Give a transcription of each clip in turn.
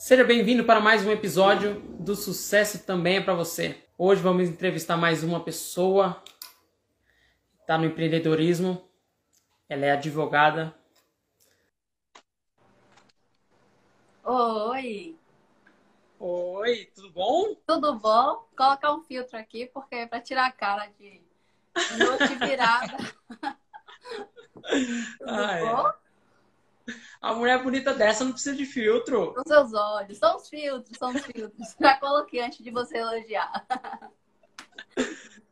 Seja bem-vindo para mais um episódio do Sucesso Também é para você. Hoje vamos entrevistar mais uma pessoa que está no empreendedorismo. Ela é advogada. Oi, Oi, tudo bom? tudo bom? Vou colocar um filtro aqui porque é para tirar a cara de noite virada. Tudo Ah, é. A mulher bonita dessa não precisa de filtro. Os seus olhos. São os filtros, são os filtros. Já coloquei antes de você elogiar.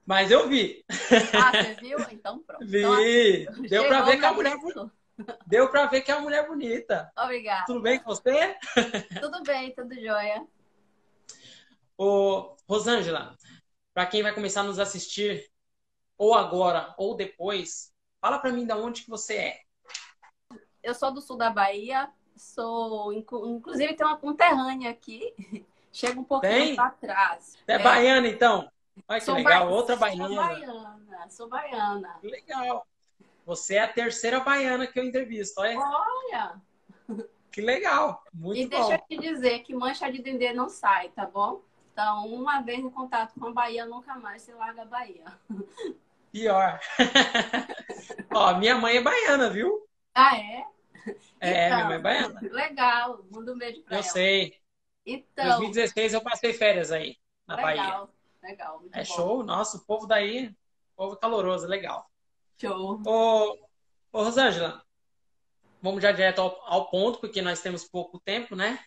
Mas eu vi. Ah, você viu? Então pronto. Vi. Então, Deu pra chegou ver que a mulher momento. deu para ver que é a mulher bonita. Obrigada. Tudo bem com você? Tudo bem, tudo jóia. Ô, Rosângela, para quem vai começar a nos assistir ou agora ou depois, fala para mim da onde que você é. Eu sou do sul da Bahia, sou, inclu- inclusive, tem uma conterrânea aqui. Chega um pouquinho para trás. É, É. baiana então? Olha que Sou legal, ba- outra Sou baiana. baiana, sou baiana. Legal. Você é a terceira baiana que eu entrevisto. Olha Olha, que legal. Muito e bom. deixa eu te dizer que mancha de dendê não sai, tá bom? Então, uma vez em contato com a Bahia, nunca mais se larga a Bahia. Pior. Ó, minha mãe é baiana, viu? Ah, é? É, Então, minha mãe é baiana. Legal, manda um beijo pra Eu ela. sei. Então, 2016 eu passei férias aí, na Bahia. legal, legal, É bom. show. Nossa, o povo daí, povo caloroso, legal. Show. Ô, ô Rosângela, vamos já direto ao, ao ponto, porque nós temos pouco tempo, né?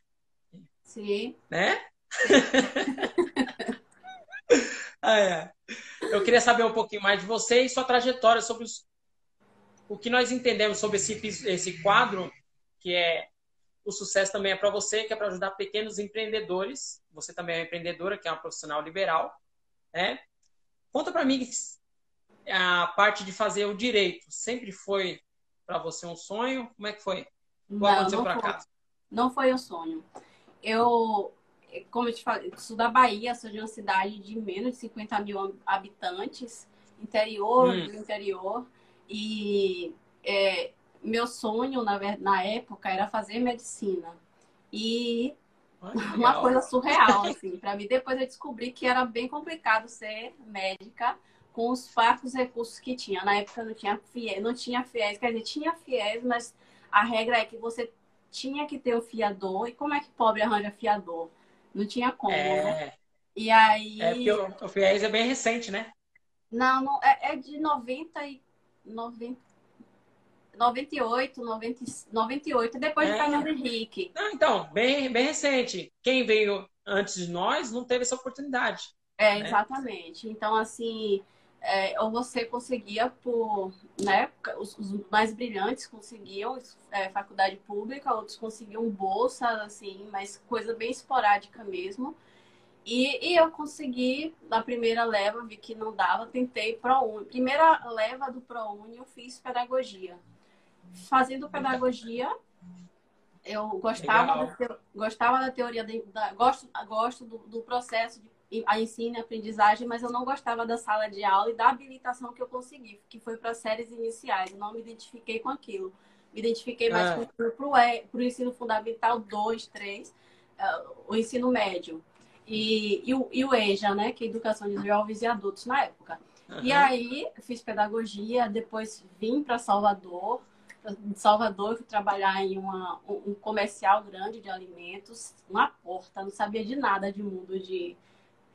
Sim. Né? Ah, é. Eu queria saber um pouquinho mais de você e sua trajetória sobre os- o que nós entendemos sobre esse, esse quadro, que é o sucesso também é para você, que é para ajudar pequenos empreendedores. Você também é uma empreendedora, que é uma profissional liberal, né? Conta para mim a parte de fazer o direito. Sempre foi para você um sonho? Como é que foi? Não, aconteceu não por foi. acaso? Não foi um sonho. Eu, como eu te falei, sou da Bahia, sou de uma cidade de menos de 50 mil habitantes, interior Hum. do interior. E é, meu sonho, na, na época, era fazer medicina. E Olha, uma coisa surreal, assim, para mim. Depois eu descobri que era bem complicado ser médica com os fracos recursos que tinha. Na época não tinha fiéis, não tinha fiéis, quer dizer, tinha fiéis, mas a regra é que você tinha que ter o fiador. E como é que pobre arranja fiador? Não tinha como, né? É, E aí. é porque o, o FIES é bem recente, né? Não, não, é, é de 90 e. 90, 98, 90, 98, depois de É. Fernando Henrique. Não, então, bem, bem recente. Quem veio antes de nós não teve essa oportunidade. É, né? exatamente. Então, assim, é, ou você conseguia por, né, os, os mais brilhantes conseguiam é, faculdade pública, outros conseguiam bolsa, assim, mas coisa bem esporádica mesmo. E, e eu consegui, na primeira leva, vi que não dava, tentei ProUni. Primeira leva do ProUni, eu fiz pedagogia. Fazendo pedagogia, eu gostava, Legal. da, teo- gostava da teoria, de- da, gosto, gosto do, do processo de a ensino e aprendizagem, mas eu não gostava da sala de aula e da habilitação que eu consegui, que foi para séries iniciais. Eu não me identifiquei com aquilo. Me identifiquei mais Ah. com para o ensino fundamental 2, 3, eh, o ensino médio. E, e, o, e o EJA, né? Que é Educação de Jovens e Adultos na época. E Aham. aí, fiz pedagogia, depois vim para Salvador. De Salvador, fui trabalhar em uma, um comercial grande de alimentos, na porta, não sabia de nada de mundo de.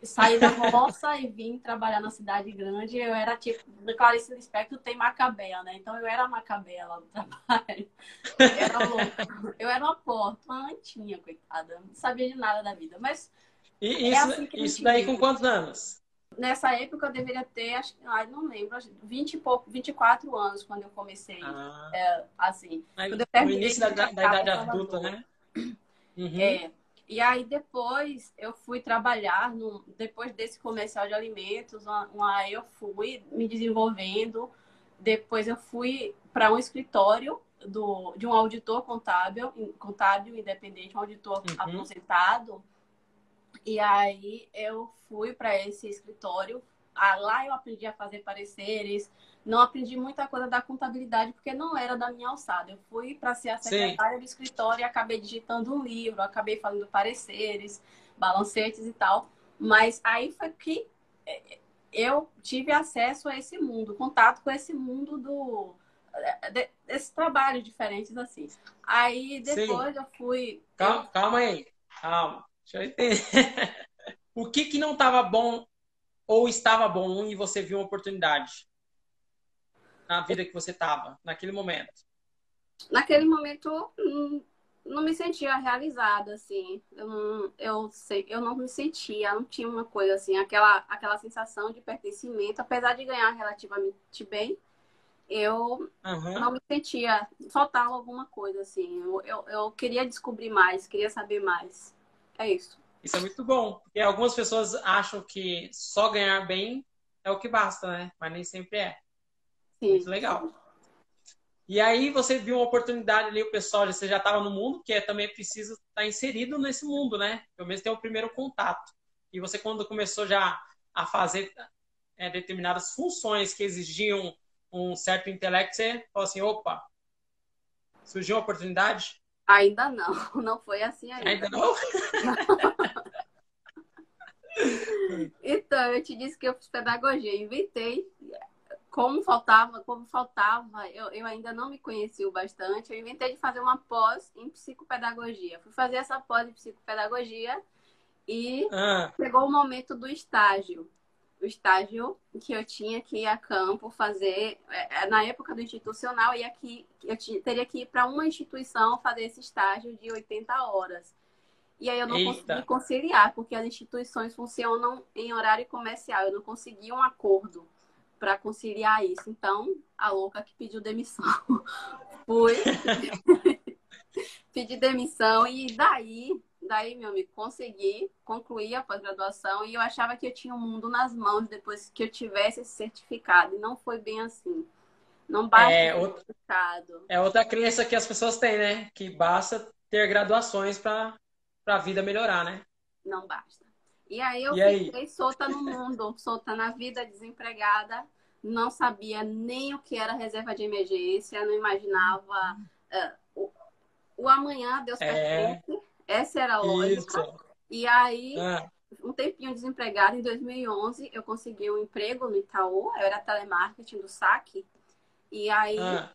Saí da roça e vim trabalhar na cidade grande. Eu era tipo, no Clarice Lispector tem Macabea, né? Então eu era a Macabea lá do trabalho. Eu era louca. Eu era uma porta, uma antinha, coitada. Não sabia de nada da vida. Mas E É isso, assim que a isso daí vive. com quantos anos? nessa época eu deveria ter, acho que, ai, não lembro, 20 e pouco, 24 anos quando eu comecei. Ah, Assim. aí, no início da, da trabalhar idade adulta, né? Uhum. É. E aí depois eu fui trabalhar, no, depois desse comercial de alimentos, aí eu fui me desenvolvendo. Depois eu fui para um escritório do, de um auditor contábil, contábil independente, um auditor Uhum. aposentado. E aí eu fui para esse escritório lá eu aprendi a fazer pareceres, não aprendi muita coisa da contabilidade porque não era da minha alçada. Eu fui para ser a secretária Sim. do escritório e acabei digitando um livro, acabei falando pareceres, balancetes e tal. Mas aí foi que é, eu tive acesso a esse mundo, contato com esse mundo do é, desses trabalhos diferentes assim. Aí depois Sim. eu fui. Calma, eu... calma aí, calma. Deixa eu entender. o que que não estava bom ou estava bom e você viu uma oportunidade na vida que você estava naquele momento? Naquele momento hum, não me sentia realizada assim. Eu não, eu sei, eu não me sentia, não tinha uma coisa assim, aquela aquela sensação de pertencimento, apesar de ganhar relativamente bem eu uhum. não me sentia, faltava alguma coisa, assim. Eu, eu, eu, queria descobrir mais, queria saber mais. É isso. Isso é muito bom, porque algumas pessoas acham que só ganhar bem é o que basta, né? Mas nem sempre é. Sim. Muito legal. E aí você viu uma oportunidade ali, o pessoal, você já estava no mundo, que é também preciso estar tá inserido nesse mundo, né? Pelo menos ter o primeiro contato. E você, quando começou já a fazer é, determinadas funções que exigiam um certo intelecto, você falou assim, opa, surgiu uma oportunidade? Ainda não, não foi assim ainda. Ainda não? Então, eu te disse que eu fiz pedagogia, inventei. Como faltava, como faltava, eu, eu ainda não me conhecia bastante, eu inventei de fazer uma pós em psicopedagogia. Fui fazer essa pós em psicopedagogia e ah. chegou o momento do estágio o estágio que eu tinha que ir a campo fazer, é, é, na época do institucional, ia que, eu teria que ir para uma instituição fazer esse estágio de 80 horas. E aí eu não Eita. consegui conciliar, porque as instituições funcionam em horário comercial. Eu não consegui um acordo para conciliar isso. Então, a louca que pediu demissão. Fui. Pedi demissão e daí Daí, meu amigo, consegui concluir a pós-graduação e eu achava que eu tinha o um mundo nas mãos depois que eu tivesse esse certificado. E não foi bem assim. Não basta é outra, certificado. É outra crença que as pessoas têm, né? Que basta ter graduações para a vida melhorar, né? Não basta. E aí eu e fiquei aí? solta no mundo, solta na vida, desempregada. Não sabia nem o que era reserva de emergência, não imaginava uh, o, o amanhã, Deus é... Essa era a lógica. Isso. E aí, é. um tempinho desempregado, em 2011, eu consegui um emprego no Itaú. Eu era telemarketing do SAC. E aí, é.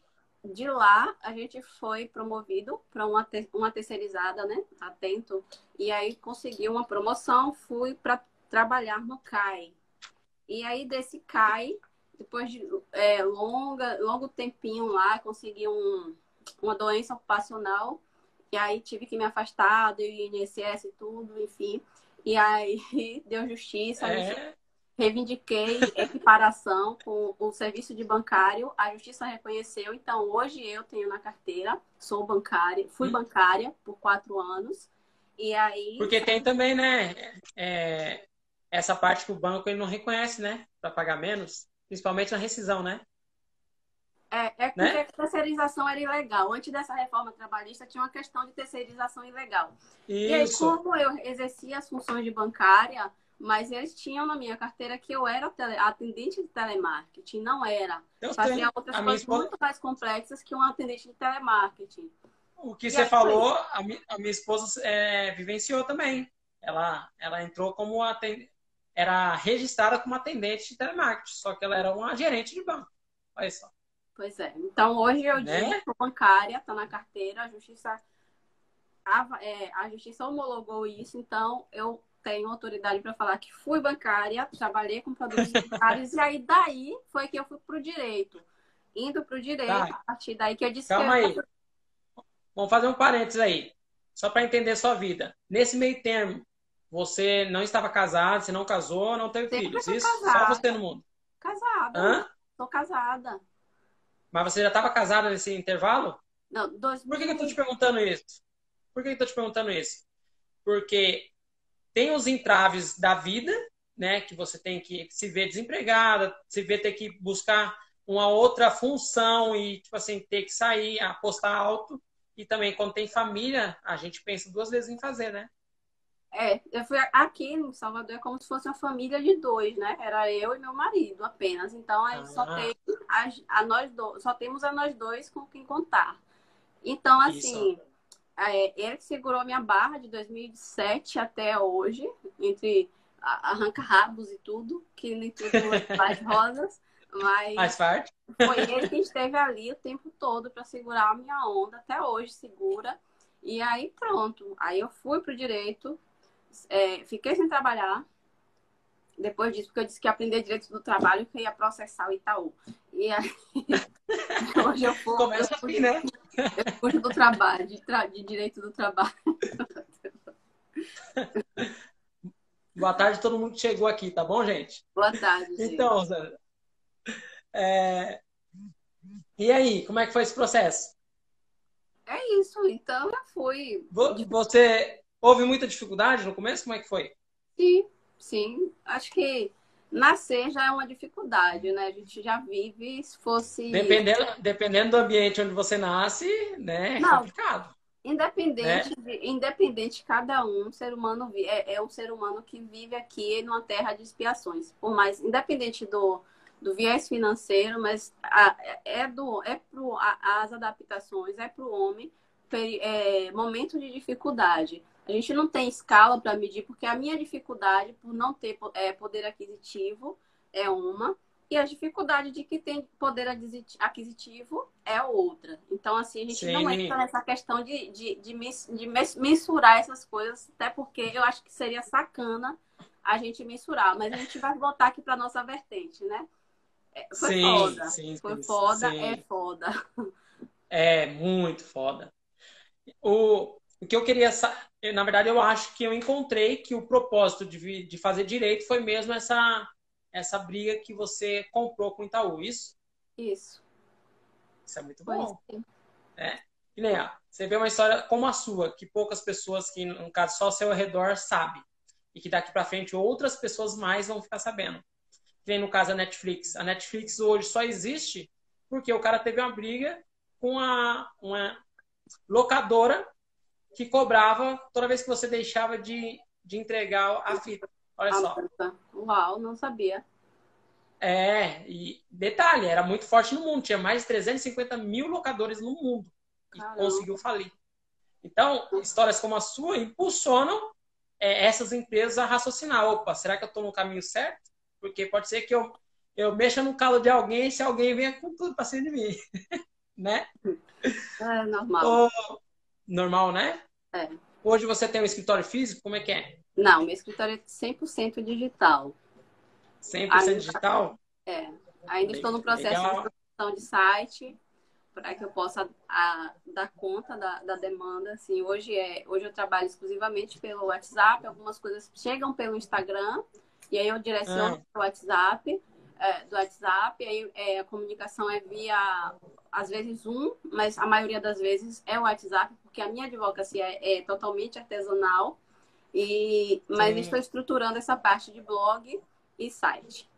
De lá, a gente foi promovido para uma, te uma terceirizada, né? Atento. E aí, consegui uma promoção. Fui para trabalhar no CAI. E aí, desse CAI, depois de é, longa, longo tempinho lá, consegui um, uma doença ocupacional e aí tive que me afastar do INSS e tudo, enfim. E aí deu justiça, é. Reivindiquei equiparação com o serviço de bancário, a justiça reconheceu. Então, hoje eu tenho na carteira, sou bancária, fui hum. bancária por quatro anos. E aí. Porque tem também, né? É, essa parte que o banco ele não reconhece, né? Para pagar menos, principalmente na rescisão, né? É, é porque né? a terceirização era ilegal. Antes dessa reforma trabalhista, tinha uma questão de terceirização ilegal. Isso. E aí, como eu exercia as funções de bancária, mas eles tinham na minha carteira que eu era tele, atendente de telemarketing, não era. Eu Fazia tenho. outras a coisas esposa... muito mais complexas que um atendente de telemarketing. O que e você falou, a minha, a minha esposa é, vivenciou também. Ela, ela entrou como atendente, era registrada como atendente de telemarketing, só que ela era uma gerente de banco. Olha só. Pois é. Então, hoje eu né? digo bancária, está na carteira, a justiça, a, é, a justiça homologou isso, então eu tenho autoridade para falar que fui bancária, trabalhei com produtos bancários, e aí daí foi que eu fui para o direito. Indo para o direito, tá. a partir daí que eu disse Calma que aí. Eu... Vamos fazer um parênteses aí, só para entender sua vida. Nesse meio termo, você não estava casado, você não casou, não teve Sempre filhos. Isso? Casada. Só você no mundo. Casada. Hã? Sou casada. Mas você já estava casada nesse intervalo? Não, dois Por que, que eu estou te perguntando isso? Por que, que eu estou te perguntando isso? Porque tem os entraves da vida, né? Que você tem que se ver desempregada, se ver ter que buscar uma outra função e, tipo assim, ter que sair, apostar alto. E também, quando tem família, a gente pensa duas vezes em fazer, né? É, eu fui aqui em Salvador é como se fosse uma família de dois, né? Era eu e meu marido apenas. Então ah. só tem a, a nós só temos a nós dois com quem contar. Então assim, é, ele segurou minha barra de 2007 até hoje, entre arranca-rabos e tudo, que nem tudo mais rosas, mas Faz parte. foi ele que esteve ali o tempo todo para segurar a minha onda, até hoje segura. E aí pronto, aí eu fui pro direito, é, fiquei sem trabalhar. Depois disso, porque eu disse que ia aprender direito do trabalho que ia processar o Itaú. E aí, hoje eu fui. Começa assim, né? Eu fui do trabalho, de, tra... de direito do trabalho. Boa tarde todo mundo que chegou aqui, tá bom, gente? Boa tarde. Gente. Então, Zé, é... e aí, como é que foi esse processo? É isso, então eu fui. Você Houve muita dificuldade no começo? Como é que foi? Sim, sim. Acho que nascer já é uma dificuldade, né? A gente já vive se fosse. Dependendo, dependendo do ambiente onde você nasce, né? É Não, complicado. Independente, né? de, independente cada um, ser humano é, é um ser humano que vive aqui numa terra de expiações. Por mais, independente do, do viés financeiro, mas a, é do é pro, a, as adaptações, é para o homem é, momento de dificuldade. A gente não tem escala para medir, porque a minha dificuldade por não ter é, poder aquisitivo é uma, e a dificuldade de que tem poder aquisitivo é outra. Então, assim, a gente Sim. não entra nessa questão de, de, de, de mensurar essas coisas, até porque eu acho que seria sacana a gente mensurar, mas a gente vai voltar aqui para nossa vertente, né? É, foi sim, foda. Sim, Foi sim, foda, é foda. É muito foda. O, o que eu queria, na verdade, eu acho que eu encontrei que o propósito de, de fazer direito foi mesmo essa, essa briga que você comprou com o Itaú, isso? Isso. Isso é muito bom. É. E nem, você vê uma história como a sua, que poucas pessoas, que no caso só ao seu redor, sabe. E que daqui para frente outras pessoas mais vão ficar sabendo. Que nem no caso a Netflix. A Netflix hoje só existe porque o cara teve uma briga com a, uma locadora que cobrava toda vez que você deixava de, de entregar a fita. Olha só. Uau, não sabia. É, e detalhe, era muito forte no mundo. Tinha mais de 350 mil locadores no mundo. Caramba. E conseguiu falir. Então, histórias como a sua impulsionam é, essas empresas a raciocinar. Opa, será que eu estou no caminho certo? Porque pode ser que eu, eu mexa no calo de alguém se alguém venha com tudo para cima de mim. né? É normal. Normal, né? É. Hoje você tem um escritório físico? Como é que é? Não, meu escritório é 100% digital. 100% ainda, digital? É. Ainda estou no processo Legal. de construção de site para que eu possa a, dar conta da, da, demanda. Assim, hoje, é, hoje eu trabalho exclusivamente pelo WhatsApp, algumas coisas chegam pelo Instagram, e aí eu direciono ah. para o WhatsApp é, do WhatsApp, aí é, a comunicação é via, às vezes, um, mas a maioria das vezes é o WhatsApp, porque a minha advocacia é, é totalmente artesanal, e, mas Sim. estou estruturando essa parte de blog e site.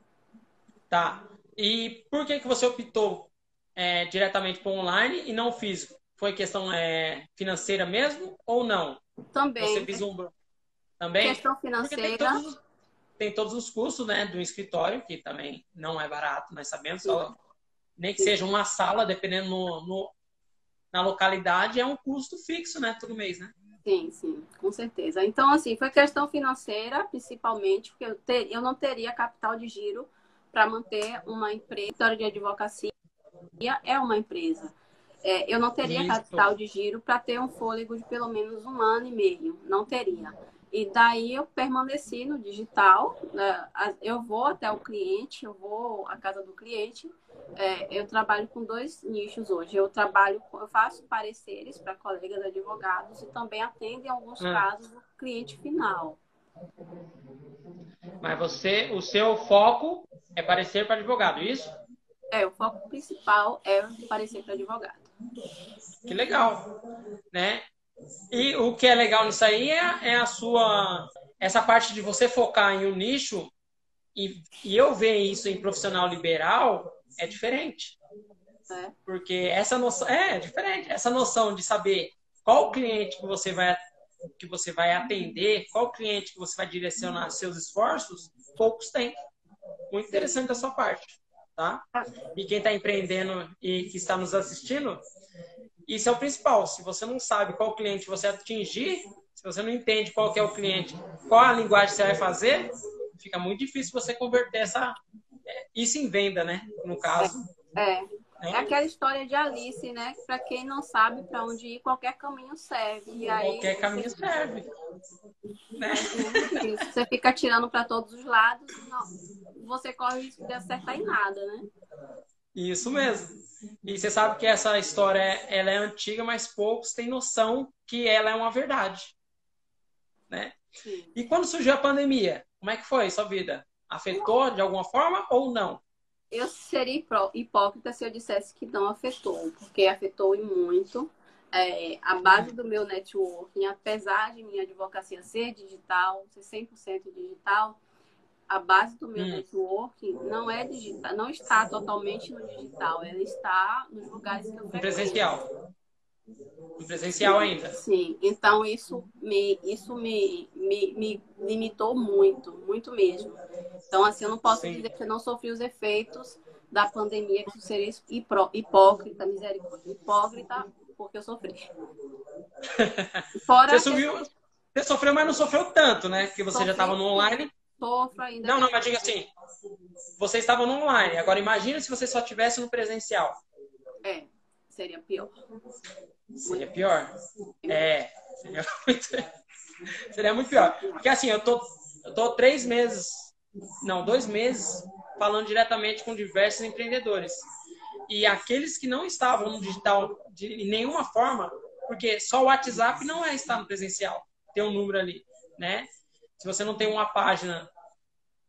Tá. E por que, que você optou é, diretamente para online e não físico? Foi questão é, financeira mesmo ou não? Também. Você vislumbrou? Também? Questão financeira tem todos os custos né, do escritório, que também não é barato, nós sabemos, só, nem que seja uma sala, dependendo no, no, na localidade, é um custo fixo, né, todo mês, né? Sim, sim, com certeza. Então, assim, foi questão financeira, principalmente, porque eu, ter, eu não teria capital de giro para manter uma empresa de advocacia, é uma empresa. É, eu não teria Isso. capital de giro para ter um fôlego de pelo menos um ano e meio, não teria. E daí eu permaneci no digital. Né? Eu vou até o cliente, eu vou à casa do cliente. É, eu trabalho com dois nichos hoje. Eu trabalho, eu faço pareceres para colegas advogados e também atendo em alguns hum. casos o cliente final. Mas você, o seu foco é parecer para advogado, isso? É, o foco principal é parecer para advogado. Que legal, né? E o que é legal nisso aí é, é a sua. Essa parte de você focar em um nicho e, e eu ver isso em profissional liberal é diferente. É. Porque essa noção. É, é diferente. Essa noção de saber qual cliente que você vai que você vai atender, qual cliente que você vai direcionar seus esforços, poucos têm. Muito interessante da sua parte, tá? E quem está empreendendo e que está nos assistindo, isso é o principal. Se você não sabe qual cliente você atingir, se você não entende qual é o cliente, qual a linguagem você vai fazer, fica muito difícil você converter essa, isso em venda, né? No caso. É. É, é aquela história de Alice, né? Para quem não sabe para onde ir, qualquer caminho serve. E aí, qualquer caminho você... serve. Né? Você fica tirando para todos os lados, não, você corre o risco de acertar em nada, né? Isso mesmo. E você sabe que essa história ela é antiga, mas poucos têm noção que ela é uma verdade. Né? Sim. E quando surgiu a pandemia, como é que foi sua vida? Afetou de alguma forma ou não? Eu seria hipócrita se eu dissesse que não afetou, porque afetou muito. É, a base do meu networking, apesar de minha advocacia ser digital, ser 100% digital, a base do meu hum. networking não é digital, não está totalmente no digital, ela está nos lugares que eu frequento. Presencial. No presencial sim, ainda. Sim, então isso me, isso me, me, me limitou muito, muito mesmo. Então, assim, eu não posso sim. dizer que eu não sofri os efeitos da pandemia, que seria hipócrita, misericórdia. Hipócrita, porque eu sofri. Fora você, subiu, você sofreu, mas não sofreu tanto, né? Porque você já estava no online. Sofro ainda. Não, não, mas diga assim. Você estava no online. Agora imagina se você só tivesse no presencial. É, seria pior. Seria pior? É, seria muito, seria muito pior. Porque assim, eu tô, eu tô três meses, não, dois meses, falando diretamente com diversos empreendedores. E aqueles que não estavam no digital de nenhuma forma, porque só o WhatsApp não é estar no presencial, tem um número ali, né? Se você não tem uma página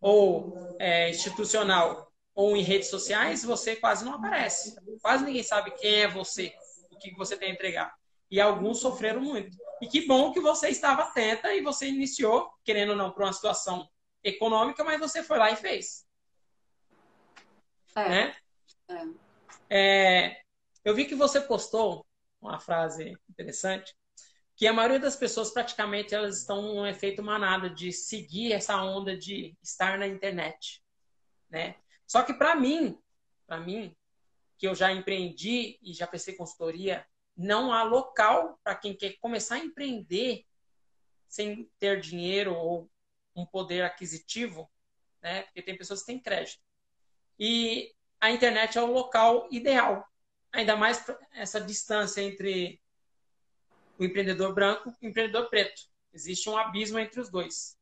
ou é, institucional ou em redes sociais, você quase não aparece. Quase ninguém sabe quem é você que você tem a entregar. E alguns sofreram muito. E que bom que você estava atenta e você iniciou, querendo ou não, para uma situação econômica, mas você foi lá e fez. É. Né? É. É, eu vi que você postou uma frase interessante, que a maioria das pessoas praticamente elas estão num efeito manada de seguir essa onda de estar na internet, né? Só que para mim, para mim, que eu já empreendi e já prestei consultoria, não há local para quem quer começar a empreender sem ter dinheiro ou um poder aquisitivo, né? Porque tem pessoas que têm crédito. E a internet é o local ideal, ainda mais essa distância entre o empreendedor branco e o empreendedor preto. Existe um abismo entre os dois.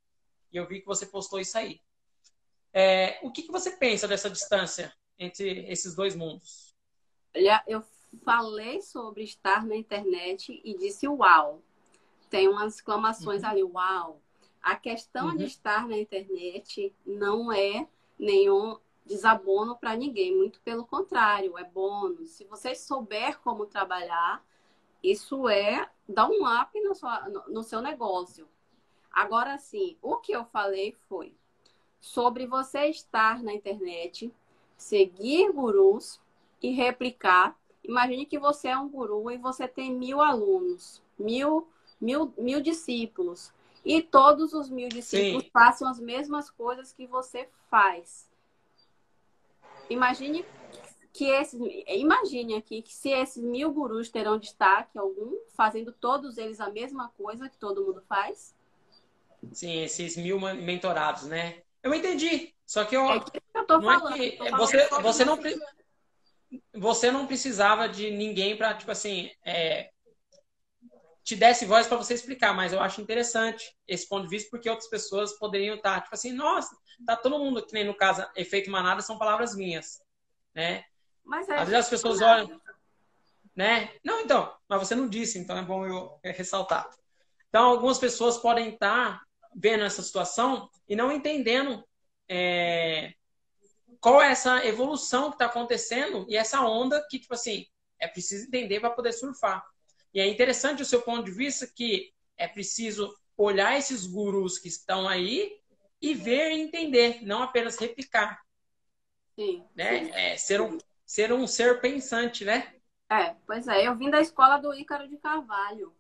E eu vi que você postou isso aí. É, o que, que você pensa dessa distância entre esses dois mundos? Eu falei sobre estar na internet e disse uau. Tem umas exclamações uhum. ali, uau. A questão uhum. de estar na internet não é nenhum desabono para ninguém, muito pelo contrário, é bônus. Se você souber como trabalhar, isso é dar um up no, sua, no, no seu negócio. Agora sim, o que eu falei foi sobre você estar na internet, seguir gurus e replicar. Imagine que você é um guru e você tem mil alunos, mil, mil, mil discípulos. E todos os mil discípulos Sim. façam as mesmas coisas que você faz. Imagine que esses, imagine aqui que se esses mil gurus terão destaque algum, fazendo todos eles a mesma coisa que todo mundo faz. Sim, esses mil mentorados, né? Eu entendi. Só que eu. É que eu tô não falando, é que você, você, não, você não precisava de ninguém para, tipo assim, é, te desse voz para você explicar, mas eu acho interessante esse ponto de vista, porque outras pessoas poderiam estar, tá, tipo assim, nossa, tá todo mundo, que nem no caso, efeito manada são palavras minhas, né? Mas é Às vezes as pessoas olham, né? Não, então, mas você não disse, então é bom eu ressaltar. Então, algumas pessoas podem estar vendo essa situação e não entendendo é, qual é essa evolução que está acontecendo e essa onda que, tipo assim, é preciso entender para poder surfar. E é interessante o seu ponto de vista que é preciso olhar esses gurus que estão aí e ver e entender, não apenas replicar. Sim. Né? Sim. É, ser, um, ser um ser pensante, né? É, pois é. Eu vim da escola do Ícaro de Carvalho.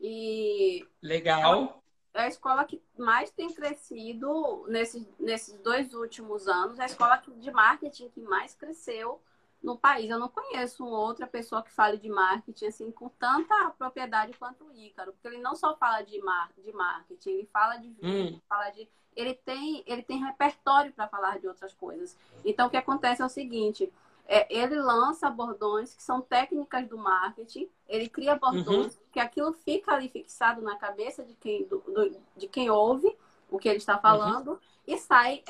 E legal. É a escola que mais tem crescido nesses, nesses dois últimos anos, é a escola de marketing que mais cresceu no país. Eu não conheço outra pessoa que fale de marketing assim com tanta propriedade quanto o Ícaro, porque ele não só fala de, mar, de marketing, ele fala de vídeo, hum. fala de ele tem ele tem repertório para falar de outras coisas. Então o que acontece é o seguinte, é, ele lança bordões que são técnicas do marketing, ele cria bordões uhum. que aquilo fica ali fixado na cabeça de quem, do, do, de quem ouve o que ele está falando uhum. e sai,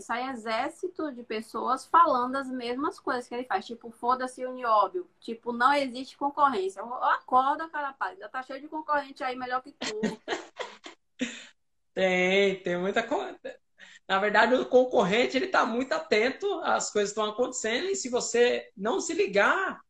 sai exército de pessoas falando as mesmas coisas que ele faz, tipo, foda-se o nióbio, tipo, não existe concorrência. Acorda, cara, ainda tá cheio de concorrente aí melhor que tu. tem, tem muita coisa. Na verdade, o concorrente ele está muito atento às coisas que estão acontecendo e se você não se ligar,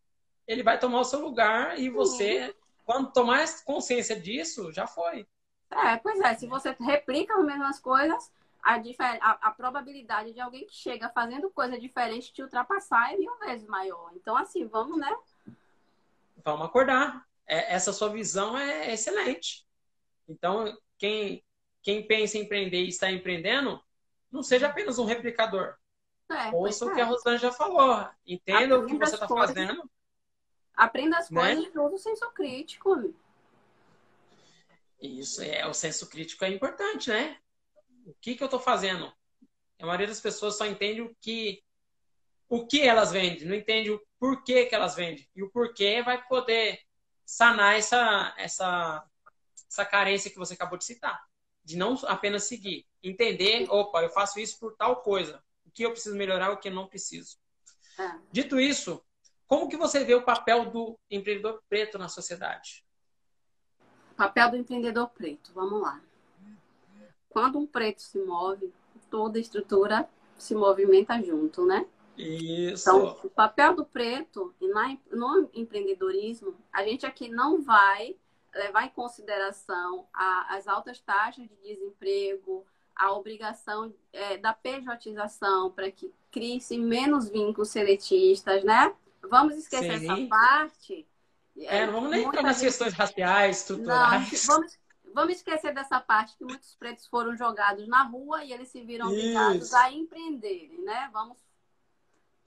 ele vai tomar o seu lugar e você, uhum. quando tomar consciência disso, já foi. É, pois é. Se você replica as mesmas coisas, a, a, a, probabilidade de alguém que chega fazendo coisa diferente te ultrapassar é mil vezes maior. Então, assim, vamos, né? Vamos acordar. É, essa sua visão é excelente. Então, quem, quem pensa em empreender e está empreendendo, não seja apenas um replicador. É, Ouça o que a é. Rosana já falou. Entenda Aprenda o que você está fazendo. Aprenda as né? coisas e usa o senso crítico. Isso, é, o senso crítico é importante, né? O que, que eu estou fazendo? A maioria das pessoas só entende o que o que elas vendem, não entende o porquê que elas vendem. E o porquê vai poder sanar essa, essa, essa carência que você acabou de citar. De não apenas seguir, entender, opa, eu faço isso por tal coisa. O que eu preciso melhorar, o que eu não preciso. É. Dito isso, como que você vê o papel do empreendedor preto na sociedade? Papel do empreendedor preto, vamos lá. Quando um preto se move, toda a estrutura se movimenta junto, né? Isso. Então, o papel do preto no empreendedorismo, a gente aqui não vai levar em consideração as altas taxas de desemprego, a obrigação é, da pejotização para que crie-se menos vínculos seletistas, né? Vamos esquecer Sim. essa parte. É, não vamos nem entrar nas gente... questões raciais, estruturais. Não, vamos, vamos esquecer dessa parte que muitos pretos foram jogados na rua e eles se viram obrigados a empreenderem, né? Vamos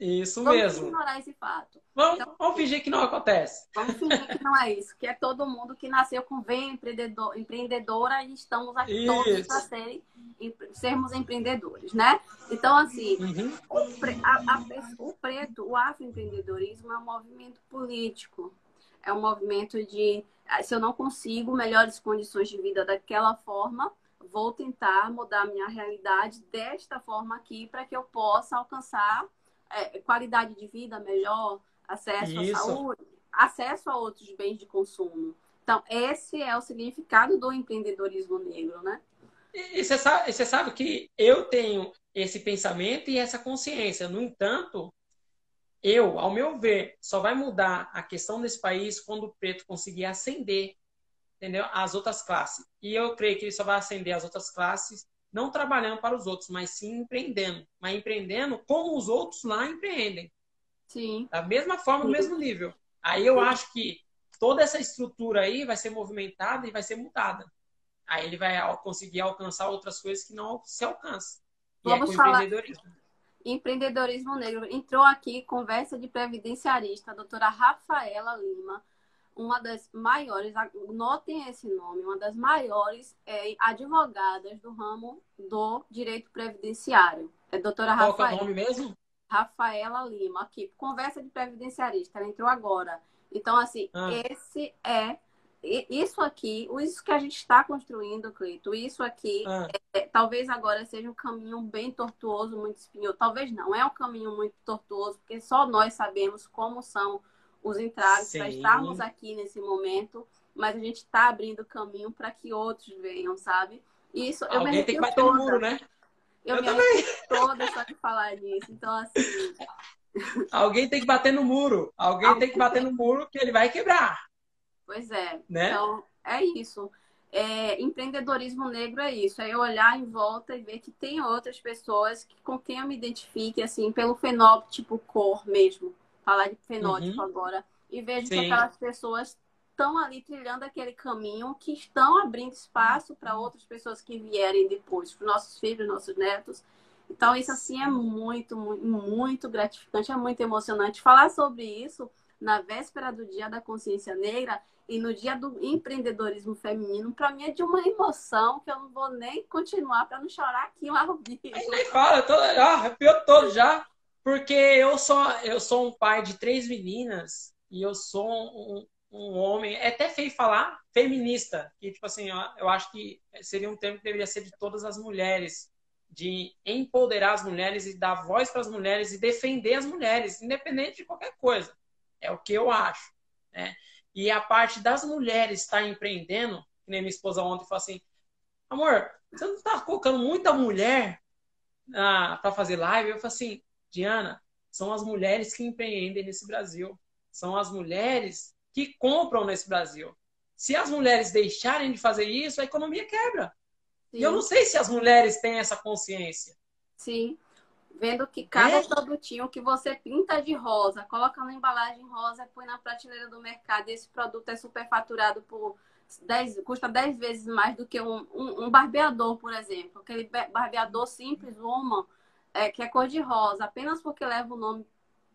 isso vamos mesmo. ignorar esse fato. Vamos, então, vamos fingir que não acontece. Vamos fingir que não é isso, que é todo mundo que nasceu com veia empreendedor, empreendedora e estamos aqui isso. todos para serem, sermos empreendedores, né? Então, assim, uhum. o, pre, a, a, o preto, o afroempreendedorismo é um movimento político. É um movimento de, ah, se eu não consigo melhores condições de vida daquela forma, vou tentar mudar a minha realidade desta forma aqui para que eu possa alcançar é, qualidade de vida melhor, acesso Isso. à saúde, acesso a outros bens de consumo. Então, esse é o significado do empreendedorismo negro, né? E você sabe, você sabe que eu tenho esse pensamento e essa consciência. No entanto, eu, ao meu ver, só vai mudar a questão desse país quando o preto conseguir ascender, entendeu? As outras classes. E eu creio que ele só vai ascender as outras classes não trabalhando para os outros, mas sim empreendendo. Mas empreendendo como os outros lá empreendem. Sim. Da mesma forma, no mesmo nível. Aí eu acho que toda essa estrutura aí vai ser movimentada e vai ser mudada. Aí ele vai conseguir alcançar outras coisas que não se alcança. E é Vamos é falar empreendedorismo. Empreendedorismo negro. Entrou aqui conversa de previdenciarista, a doutora Rafaela Lima uma das maiores, notem esse nome, uma das maiores é, advogadas do ramo do direito previdenciário. É a doutora Rafaela. Qual é o nome mesmo? Rafaela Lima, aqui, conversa de previdenciarista, ela entrou agora. Então, assim, ah. esse é isso aqui, isso que a gente está construindo, Cleito, isso aqui, ah. é, talvez agora seja um caminho bem tortuoso, muito espinhoso. Talvez não, é um caminho muito tortuoso, porque só nós sabemos como são os entraves para estarmos aqui nesse momento, mas a gente está abrindo caminho para que outros venham, sabe? Isso eu Alguém me tem que bater toda. no muro, né? Eu, eu me também. toda só de falar nisso. Então, assim. Alguém tem que bater no muro. Alguém, Alguém tem que bater no muro que ele vai quebrar. Pois é. Né? Então, é isso. É, empreendedorismo negro é isso, é eu olhar em volta e ver que tem outras pessoas que, com quem eu me identifique, assim, pelo fenótipo cor mesmo, falar de fenótipo uhum. agora, e vejo Sim. que aquelas pessoas estão ali trilhando aquele caminho, que estão abrindo espaço para outras pessoas que vierem depois, para nossos filhos, nossos netos. Então, isso assim é muito, muito, muito gratificante, é muito emocionante. Falar sobre isso na véspera do Dia da Consciência Negra e no Dia do Empreendedorismo Feminino, para mim é de uma emoção que eu não vou nem continuar para não chorar aqui ao vivo. Nem fala, eu tô, ah, arrepiou todo já, porque eu sou, eu sou um pai de três meninas e eu sou um, um homem, é até feio falar, feminista, que tipo assim, eu acho que seria um termo que deveria ser de todas as mulheres, de empoderar as mulheres e dar voz para as mulheres e defender as mulheres, independente de qualquer coisa. É o que eu acho. Né? E a parte das mulheres estar tá empreendendo, que nem minha esposa ontem falou assim: amor, você não está colocando muita mulher ah, para fazer live? Eu falei assim: Diana, são as mulheres que empreendem nesse Brasil. São as mulheres que compram nesse Brasil. Se as mulheres deixarem de fazer isso, a economia quebra. Sim. E eu não sei se as mulheres têm essa consciência. Sim. Vendo que cada é. produtinho que você pinta de rosa, coloca na embalagem rosa, põe na prateleira do mercado, e esse produto é superfaturado por 10, custa 10 vezes mais do que um, um, um barbeador, por exemplo. Aquele barbeador simples, uma, é, que é cor de rosa, apenas porque leva o nome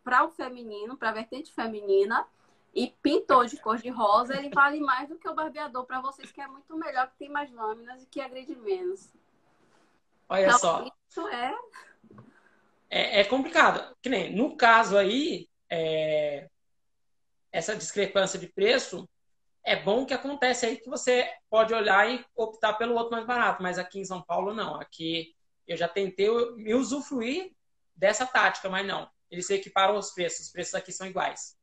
para o feminino, para a vertente feminina, e pintou de cor de rosa, ele vale mais do que o barbeador para vocês, que é muito melhor, que tem mais lâminas e que agride menos. Olha então, só. Isso é... é... é. complicado. Que nem, no caso aí, é... essa discrepância de preço, é bom que acontece aí que você pode olhar e optar pelo outro mais barato, mas aqui em São Paulo não. Aqui eu já tentei me usufruir dessa tática, mas não. Eles equiparam os preços, os preços aqui são iguais.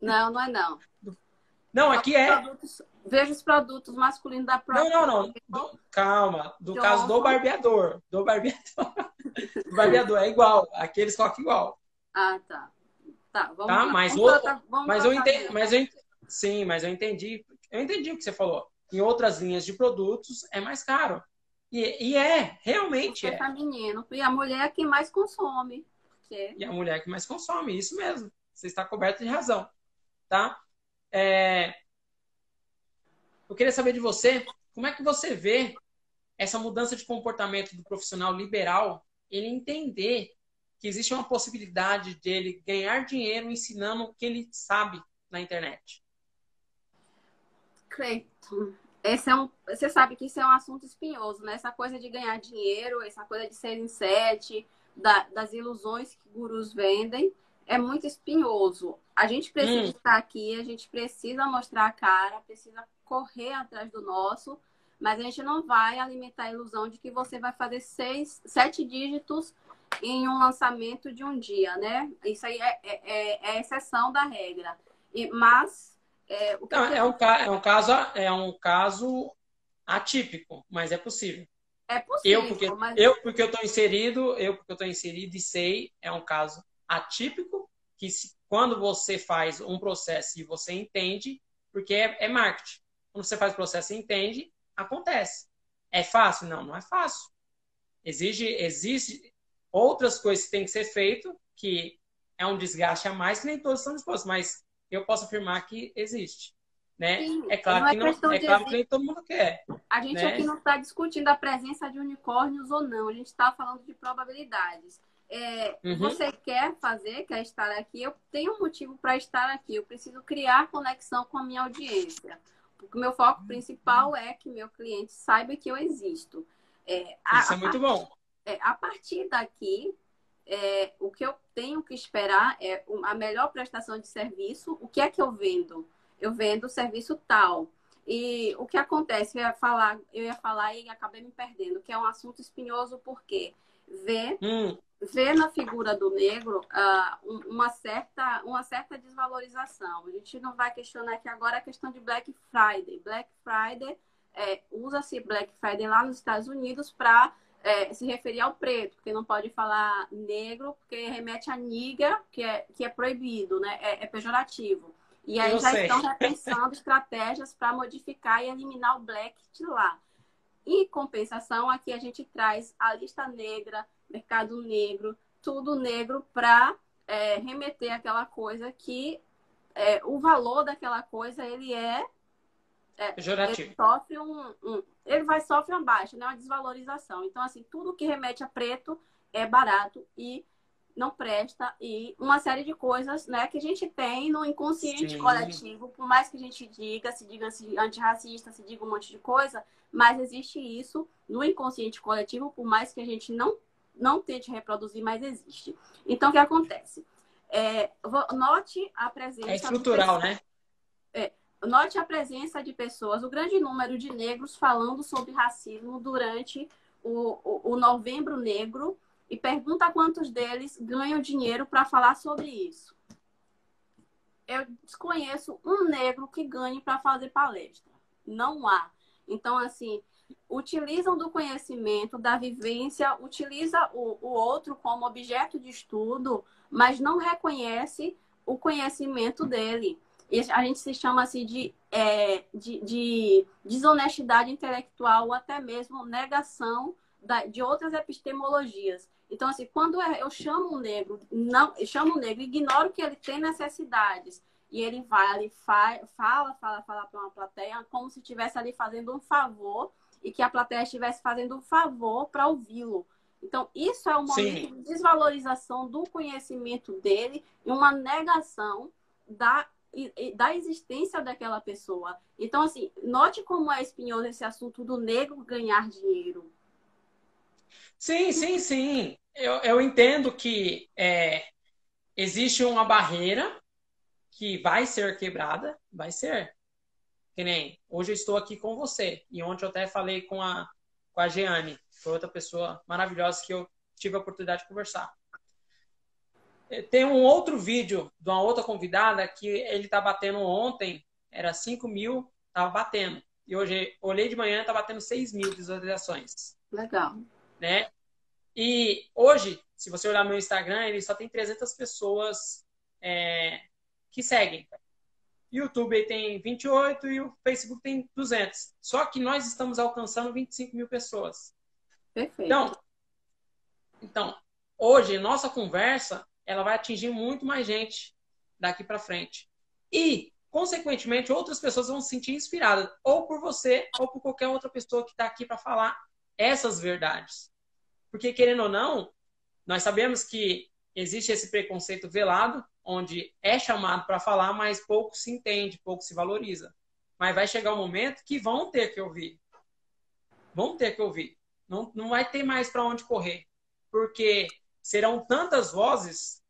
Não, não é não. Não, aqui é. Produtos, veja os produtos masculinos da própria. Não, não, não. Do, calma. Do John. caso do barbeador. Do barbeador. do barbeador é igual. Aqueles colocam igual. Ah, tá. Tá, vamos tá? Mas, vamos o, tratar, vamos mas eu entendi. Mas eu, sim, mas eu entendi. Eu entendi o que você falou. Em outras linhas de produtos é mais caro. E, e é, realmente é. é. menino. E a mulher é quem mais consome. Porque... E a mulher é que mais consome, isso mesmo. Você está coberto de razão, tá? É... Eu queria saber de você, como é que você vê essa mudança de comportamento do profissional liberal, ele entender que existe uma possibilidade dele ganhar dinheiro ensinando o que ele sabe na internet? Cleiton, esse é um, você sabe que isso é um assunto espinhoso, né? Essa coisa de ganhar dinheiro, essa coisa de ser em sete, da, das ilusões que gurus vendem é muito espinhoso. A gente precisa hum. estar aqui, a gente precisa mostrar a cara, precisa correr atrás do nosso, mas a gente não vai alimentar a ilusão de que você vai fazer seis, sete dígitos em um lançamento de um dia, né? Isso aí é, é, é, é exceção da regra. E, mas é, o que não, é, um, é um caso é um caso atípico, mas é possível. É possível. Eu porque mas... eu porque eu estou inserido, eu porque eu estou inserido e sei é um caso atípico, que se, quando você faz um processo e você entende, porque é, é marketing. Quando você faz o processo e entende, acontece. É fácil? Não, não é fácil. Exige, existe outras coisas que tem que ser feito, que é um desgaste a mais que nem todos estão dispostos, mas eu posso afirmar que existe. Né? Sim, é claro, não é que, não, é claro que nem todo mundo quer. A gente né? aqui não está discutindo a presença de unicórnios ou não, a gente está falando de probabilidades é, uhum. você quer fazer, quer estar aqui, eu tenho um motivo para estar aqui. Eu preciso criar conexão com a minha audiência. Porque o meu foco principal é que meu cliente saiba que eu existo. É, a, Isso é muito bom. É, a partir daqui, é, o que eu tenho que esperar é a melhor prestação de serviço. O que é que eu vendo? Eu vendo serviço tal. E o que acontece? Eu ia falar, eu ia falar e acabei me perdendo, que é um assunto espinhoso, porque ver hum vê na figura do negro uh, uma, certa, uma certa desvalorização. A gente não vai questionar aqui agora a questão de Black Friday. Black Friday, é, usa-se Black Friday lá nos Estados Unidos para é, se referir ao preto, porque não pode falar negro, porque remete a niga, que é, que é proibido, né? é, é pejorativo. E aí Eu já sei. estão repensando estratégias para modificar e eliminar o black de lá. Em compensação, aqui a gente traz a lista negra, mercado negro, tudo negro para é, remeter aquela coisa que é, o valor daquela coisa ele é é, ele sofre um, um, ele vai sofrer uma baixa, né? uma desvalorização. Então, assim, tudo que remete a preto é barato e não presta e uma série de coisas, né, que a gente tem no inconsciente Sim. coletivo, por mais que a gente diga, se diga se antirracista, se diga um monte de coisa, mas existe isso no inconsciente coletivo, por mais que a gente não não tente reproduzir, mas existe. Então, o que acontece? É, note a presença. É estrutural, né? Note a presença de pessoas, o grande número de negros falando sobre racismo durante o, o, o Novembro Negro e pergunta quantos deles ganham dinheiro para falar sobre isso. Eu desconheço um negro que ganhe para fazer palestra. Não há. Então, assim, utilizam do conhecimento, da vivência, utiliza o, o outro como objeto de estudo, mas não reconhece o conhecimento dele. E a gente se chama assim de, é, de, de desonestidade intelectual ou até mesmo negação da, de outras epistemologias. Então, assim, quando eu chamo um negro, não, chamo um negro, ignoro que ele tem necessidades, e ele vai ali, fa, fala, fala, fala para uma plateia, como se estivesse ali fazendo um favor, e que a plateia estivesse fazendo um favor para ouvi-lo. Então, isso é um momento Sim. de desvalorização do conhecimento dele e uma negação da, da existência daquela pessoa. Então, assim, note como é espinhoso esse assunto do negro ganhar dinheiro. Sim, sim, sim. Eu, eu entendo que é, existe uma barreira que vai ser quebrada, vai ser. Que nem hoje eu estou aqui com você. E ontem eu até falei com a, com a Jeane, foi outra pessoa maravilhosa que eu tive a oportunidade de conversar. É, tem um outro vídeo de uma outra convidada que ele tá batendo ontem, era 5 mil, tava batendo. E hoje, olhei de manhã, tá batendo 6 mil visualizações. Legal né? E hoje, se você olhar meu Instagram, ele só tem 300 pessoas é, que seguem. YouTube tem 28 e o Facebook tem 200. Só que nós estamos alcançando 25 mil pessoas. Perfeito. Então, então hoje, nossa conversa, ela vai atingir muito mais gente daqui para frente. E, consequentemente, outras pessoas vão se sentir inspiradas, ou por você, ou por qualquer outra pessoa que está aqui para falar essas verdades. Porque, querendo ou não, nós sabemos que existe esse preconceito velado, onde é chamado para falar, mas pouco se entende, pouco se valoriza. Mas vai chegar um momento que vão ter que ouvir. Vão ter que ouvir. Não, não vai ter mais para onde correr. Porque serão tantas vozes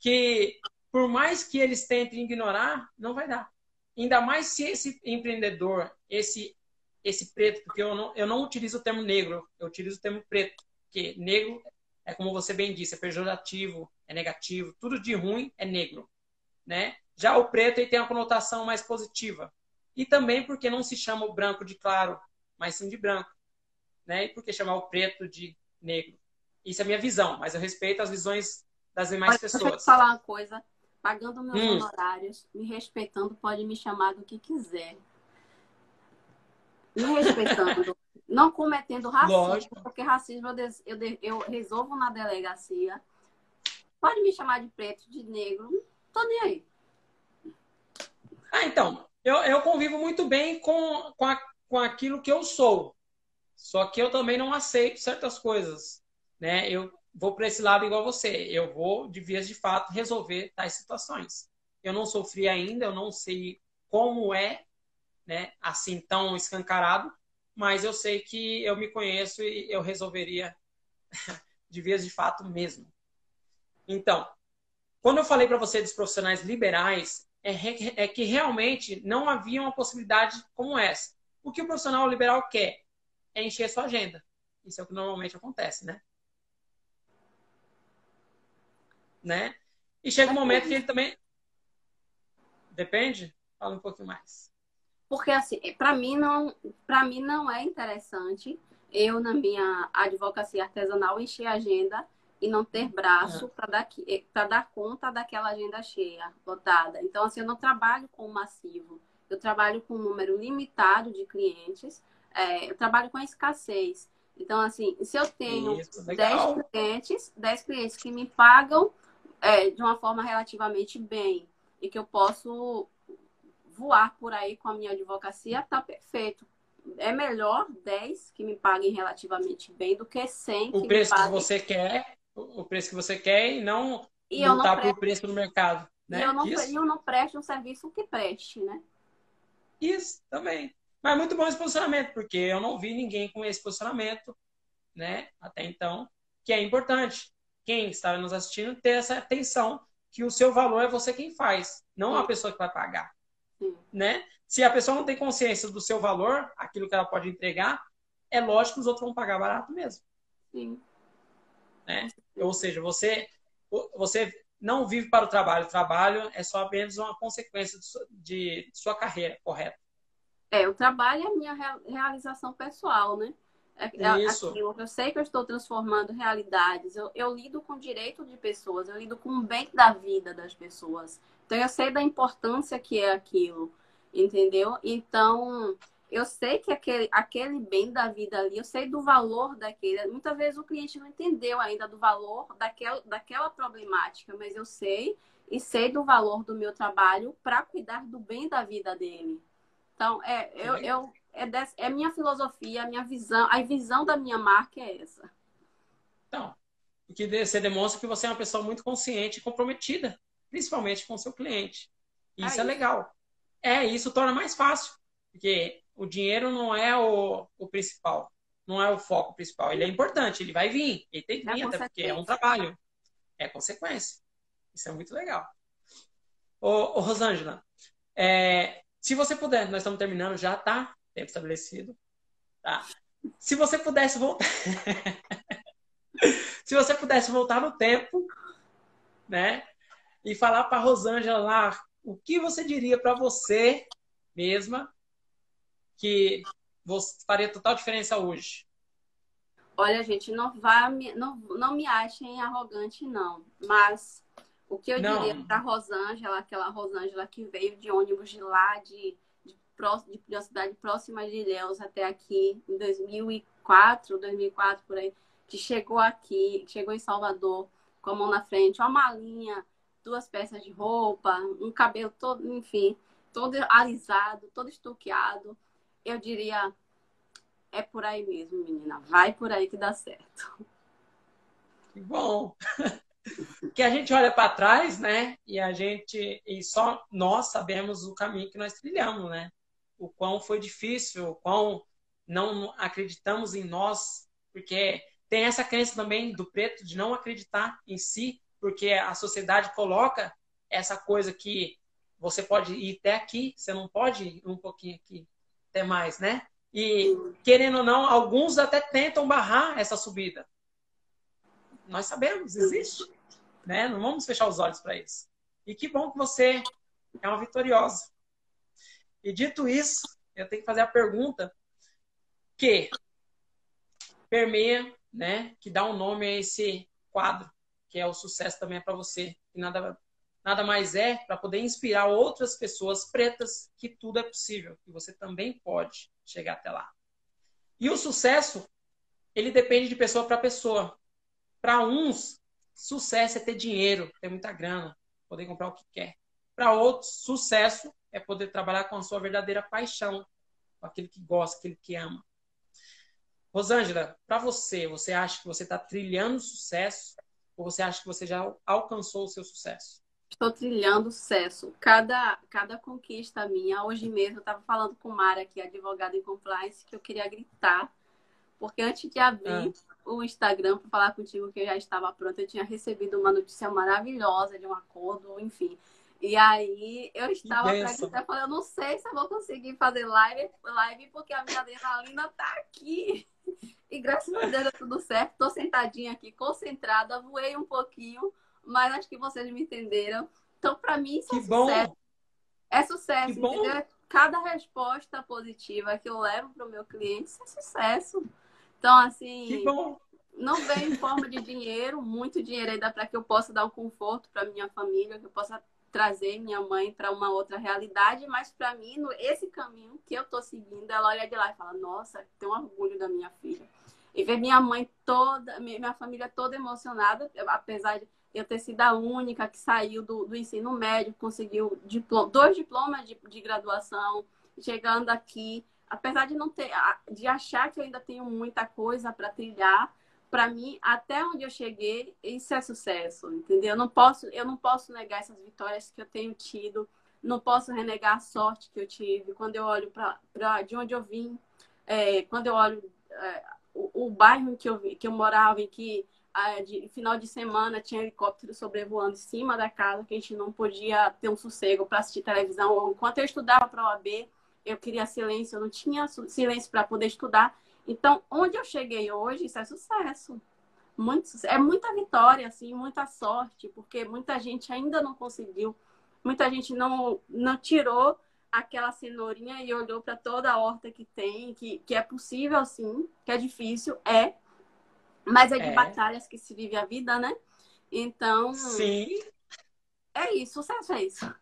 que, por mais que eles tentem ignorar, não vai dar. Ainda mais se esse empreendedor, esse esse preto, porque eu não, eu não utilizo o termo negro, eu utilizo o termo preto, porque negro é como você bem disse, é pejorativo, é negativo, tudo de ruim é negro, né? Já o preto ele tem uma conotação mais positiva. E também porque não se chama o branco de claro, mas sim de branco, né? E por que chamar o preto de negro? Isso é minha visão, mas eu respeito as visões das demais Olha, pessoas. Deixa eu te falar uma coisa. Pagando meus hum. honorários, me respeitando, pode me chamar do que quiser me respeitando, não cometendo racismo, Lógico. porque racismo eu, eu, eu, resolvo na delegacia. Pode me chamar de preto, de negro, não tô nem aí. Ah, então, eu, eu convivo muito bem com, com, a, com aquilo que eu sou. Só que eu também não aceito certas coisas. Né? Eu vou para esse lado igual você. Eu vou, de vias de fato, resolver tais situações. Eu não sofri ainda, eu não sei como é né, assim tão escancarado, mas eu sei que eu me conheço e eu resolveria de vez de fato mesmo. Então, quando eu falei para você dos profissionais liberais, é, é, que realmente não havia uma possibilidade como essa. O que o profissional liberal quer é encher sua agenda. Isso é o que normalmente acontece, né? Né? E chega um momento que ele também. Depende? Fala um pouquinho mais. Porque assim, para mim não, para mim não é interessante eu na minha advocacia artesanal encher a agenda e não ter braço para dar eh, para dar conta daquela agenda cheia, lotada. Então assim, eu não trabalho com massivo. Eu trabalho com um número limitado de clientes. É, eu trabalho com a escassez. Então, assim, se eu tenho Isso, 10 clientes, 10 clientes que me pagam é, de uma forma relativamente bem e que eu posso voar por aí com a minha advocacia, tá perfeito. É melhor 10 que me paguem relativamente bem do que 100 que o preço me paguem... que você quer, o preço que você quer e não e lutar por preço no mercado. Né? E eu não, eu não presto um serviço que preste, né? Isso, também. Mas é muito bom esse posicionamento, porque eu não vi ninguém com esse posicionamento, né, até então, que é importante. Quem está nos assistindo ter essa atenção que o seu valor é você quem faz, não a pessoa que vai pagar, né? Se a pessoa não tem consciência do seu valor, aquilo que ela pode entregar, é lógico que os outros vão pagar barato mesmo. Sim. Né? Ou seja, você você não vive para o trabalho. O trabalho é só apenas uma consequência de sua carreira, correto? É, o trabalho é a minha realização pessoal, né? Isso. Aquilo, eu sei que eu estou transformando realidades. Eu, eu lido com o direito de pessoas, eu lido com o bem da vida das pessoas. Então, eu sei da importância que é aquilo, entendeu? Então, eu sei que aquele, aquele bem da vida ali, eu sei do valor daquele. Muitas vezes o cliente não entendeu ainda do valor daquela, daquela problemática, mas eu sei e sei do valor do meu trabalho para cuidar do bem da vida dele. Então, é, eu, eu, é, desse, é minha filosofia, a minha visão, a visão da minha marca é essa. Então, que você demonstra que você é uma pessoa muito consciente e comprometida, principalmente com o seu cliente. Isso é, isso é legal. É, isso torna mais fácil, porque o dinheiro não é o, o principal, não é o foco principal. Ele é importante, ele vai vir, ele tem que é vir, é até porque é um trabalho. É consequência. Isso é muito legal. Ô, ô Rosângela, é, se você puder, nós estamos terminando já, tá? Tempo estabelecido. Tá? Se você pudesse voltar. se você pudesse voltar no tempo, né? E falar para Rosângela lá o que você diria para você mesma que você faria total diferença hoje? Olha, gente, não vá, não, não me achem arrogante, não. Mas o que eu não. diria para Rosângela, aquela Rosângela que veio de ônibus de lá, de, de, de uma cidade próxima de Ilhéus até aqui, em 2004, 2004, por aí, que chegou aqui, chegou em Salvador, com a mão na frente, uma malinha, duas peças de roupa, um cabelo todo, enfim, todo alisado, todo estuqueado eu diria, é por aí mesmo, menina. Vai por aí que dá certo. Que bom. que a gente olha para trás, né? E a gente e só nós sabemos o caminho que nós trilhamos, né? O quão foi difícil, o quão não acreditamos em nós, porque tem essa crença também do preto de não acreditar em si, porque a sociedade coloca essa coisa que você pode ir até aqui, você não pode ir um pouquinho aqui até mais, né? E, querendo ou não, alguns até tentam barrar essa subida. Nós sabemos, existe. Né? Não vamos fechar os olhos para isso. E que bom que você é uma vitoriosa. E dito isso, eu tenho que fazer a pergunta que permeia, né, que dá um nome a esse quadro, que é o sucesso também é para você. E nada nada mais é para poder inspirar outras pessoas pretas que tudo é possível, que você também pode chegar até lá. E o sucesso, ele depende de pessoa para pessoa. Para uns, sucesso é ter dinheiro, ter muita grana, poder comprar o que quer. Para outros, sucesso é poder trabalhar com a sua verdadeira paixão, com aquele que gosta, aquele que ama. Rosângela, para você, você acha que você está trilhando sucesso ou você acha que você já alcançou o seu sucesso? Estou trilhando sucesso. Cada, cada conquista minha, hoje mesmo, eu estava falando com Mara, que é advogada em compliance, que eu queria gritar, porque antes de abrir ah. o Instagram para falar contigo que eu já estava pronta, eu tinha recebido uma notícia maravilhosa de um acordo, enfim. E aí eu estava gritar, falando, eu não sei se eu vou conseguir fazer live, live porque a minha adrenalina tá aqui. E graças a Deus deu tudo certo. Estou sentadinha aqui, concentrada, voei um pouquinho mas acho que vocês me entenderam. Então, para mim, isso que é bom. sucesso. É sucesso, que entendeu? Bom. Cada resposta positiva que eu levo para o meu cliente, isso é sucesso. Então, assim, não vem em forma de dinheiro, muito dinheiro ainda para que eu possa dar um conforto para minha família, que eu possa trazer minha mãe para uma outra realidade, mas para mim, no, esse caminho que eu estou seguindo, ela olha de lá e fala: Nossa, tenho orgulho da minha filha. E ver minha mãe toda, minha família toda emocionada, apesar de eu ter sido a única que saiu do, do ensino médio, conseguiu diploma, dois diplomas de, de graduação, chegando aqui, apesar de não ter, de achar que eu ainda tenho muita coisa para trilhar, para mim, até onde eu cheguei, isso é sucesso, entendeu? Eu não posso, eu não posso negar essas vitórias que eu tenho tido, não posso renegar a sorte que eu tive quando eu olho para de onde eu vim, é, quando eu olho é, o, o, bairro que eu, que eu morava, em que é, de final de semana tinha helicóptero sobrevoando em cima da casa, que a gente não podia ter um sossego para assistir televisão. Enquanto eu estudava para a OAB, eu queria silêncio, eu não tinha silêncio para poder estudar. Então, onde eu cheguei hoje, isso é sucesso. Muito, é muita vitória, assim, muita sorte, porque muita gente ainda não conseguiu, muita gente não, não tirou aquela cenourinha e olhou para toda a horta que tem, que, que é possível sim, que é difícil, é, mas é de é. batalhas que se vive a vida, né? Então. Sim. É isso, sucesso é isso.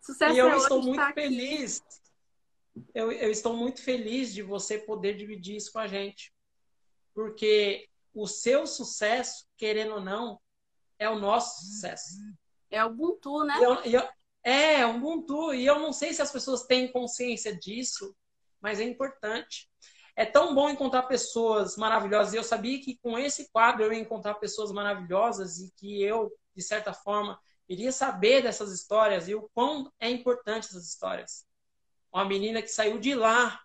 Sucesso e eu é estou muito feliz. Aqui eu, eu estou muito feliz de você poder dividir isso com a gente. Porque o seu sucesso, querendo ou não, é o nosso sucesso. É o Ubuntu, né? Eu, eu, é, o Ubuntu. E eu não sei se as pessoas têm consciência disso, mas é importante. É tão bom encontrar pessoas maravilhosas. E eu sabia que com esse quadro eu ia encontrar pessoas maravilhosas e que eu, de certa forma, iria saber dessas histórias e o quão é importante essas histórias uma menina que saiu de lá,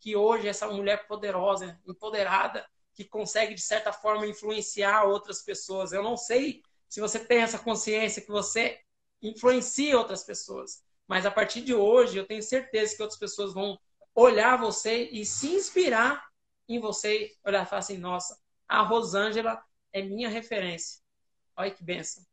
que hoje é essa mulher poderosa, empoderada, que consegue, de certa forma, influenciar outras pessoas. Eu não sei se você tem essa consciência que você influencia outras pessoas, mas a partir de hoje eu tenho certeza que outras pessoas vão olhar você e se inspirar em você, olhar e falar assim, nossa, a Rosângela é minha referência. Olha que benção.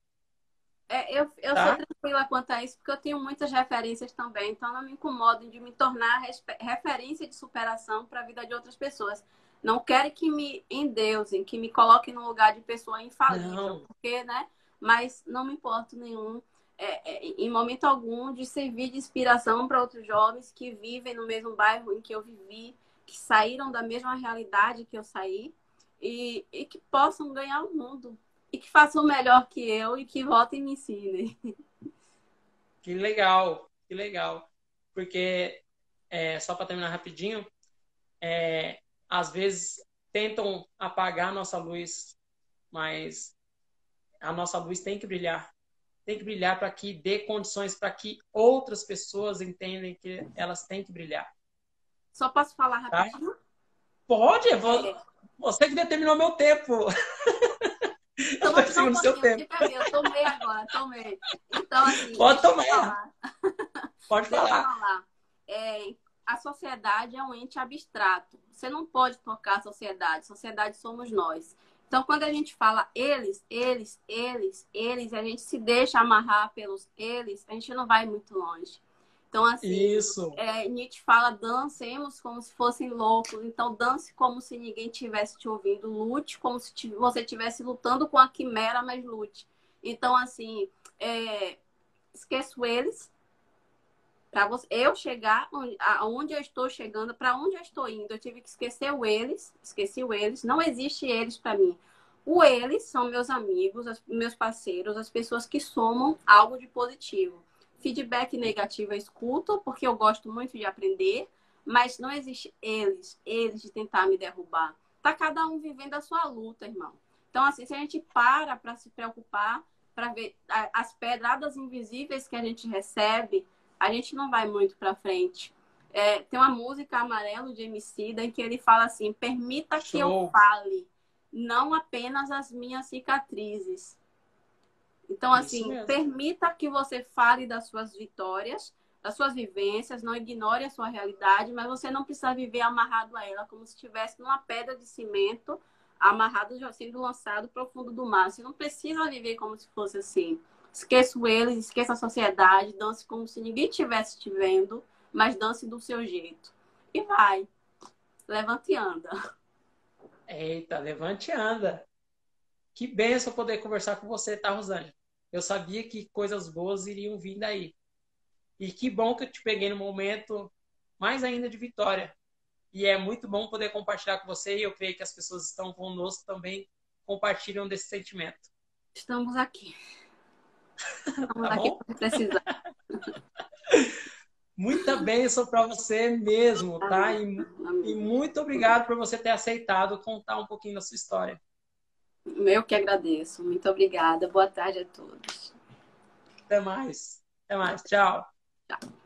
É, eu eu tá? sou tranquila quanto a isso, porque eu tenho muitas referências também, então não me incomodo de me tornar referência de superação para a vida de outras pessoas. Não quero que me endeusem, que me coloquem no lugar de pessoa infalível, não. porque, né? Mas não me importo nenhum, é, é, em momento algum, de servir de inspiração para outros jovens que vivem no mesmo bairro em que eu vivi, que saíram da mesma realidade que eu saí e, e que possam ganhar o mundo, e que façam melhor que eu e que votem e me ensinem. Que legal, que legal. Porque, é, só para terminar rapidinho, é, às vezes tentam apagar a nossa luz, mas a nossa luz tem que brilhar. Tem que brilhar para que dê condições para que outras pessoas entendam que elas têm que brilhar. Só posso falar tá? rapidinho? Tá? Pode. É. você que determinou meu tempo. Eu tô seguindo o seu tempo. Eu tomei agora, tomei. Então, assim. Pode tomar. Falar. Pode falar. falar. É, a sociedade é um ente abstrato. Você não pode tocar a sociedade. Sociedade somos nós. Então, quando a gente fala eles, eles, eles, eles, a gente se deixa amarrar pelos eles, a gente não vai muito longe. Então, assim, Isso. É, Nietzsche fala, dancemos como se fossem loucos. Então, dance como se ninguém tivesse te ouvindo. Lute como se você estivesse lutando com a quimera, mas lute. Então, assim, é, esqueço eles. Para eu chegar aonde eu estou chegando, para onde eu estou indo, eu tive que esquecer o eles. Esqueci o eles. Não existe eles para mim. O eles são meus amigos, meus parceiros, as pessoas que somam algo de positivo. Feedback negativo eu escuto, porque eu gosto muito de aprender, mas não existe eles, eles de tentar me derrubar. Tá cada um vivendo a sua luta, irmão. Então, assim, se a gente para para se preocupar, para ver as pedradas invisíveis que a gente recebe, a gente não vai muito para frente. É, tem uma música Amarelo de Emicida em que ele fala assim: permita que Show. eu fale, não apenas as minhas cicatrizes, então, assim, permita que você fale das suas vitórias, das suas vivências, não ignore a sua realidade, mas você não precisa viver amarrado a ela, como se estivesse numa pedra de cimento, amarrado, já sendo lançado para o fundo do mar. Você não precisa viver como se fosse assim. Esqueça eles, esqueça a sociedade, dance como se ninguém estivesse te vendo, mas dance do seu jeito. E vai. Levante e anda. Eita, levante e anda. Que benção poder conversar com você, tá, Rosângela? Eu sabia que coisas boas iriam vir daí. E que bom que eu te peguei no momento mais ainda de vitória. E é muito bom poder compartilhar com você e eu creio que as pessoas que estão conosco também compartilham desse sentimento. Estamos aqui. Estamos tá aqui para precisar. Muita bênção para você mesmo, tá? E, e, muito obrigado por você ter aceitado contar um pouquinho da sua história. Eu que agradeço. Muito obrigada. Boa tarde a todos. Até mais. Até mais. Tchau. Tchau.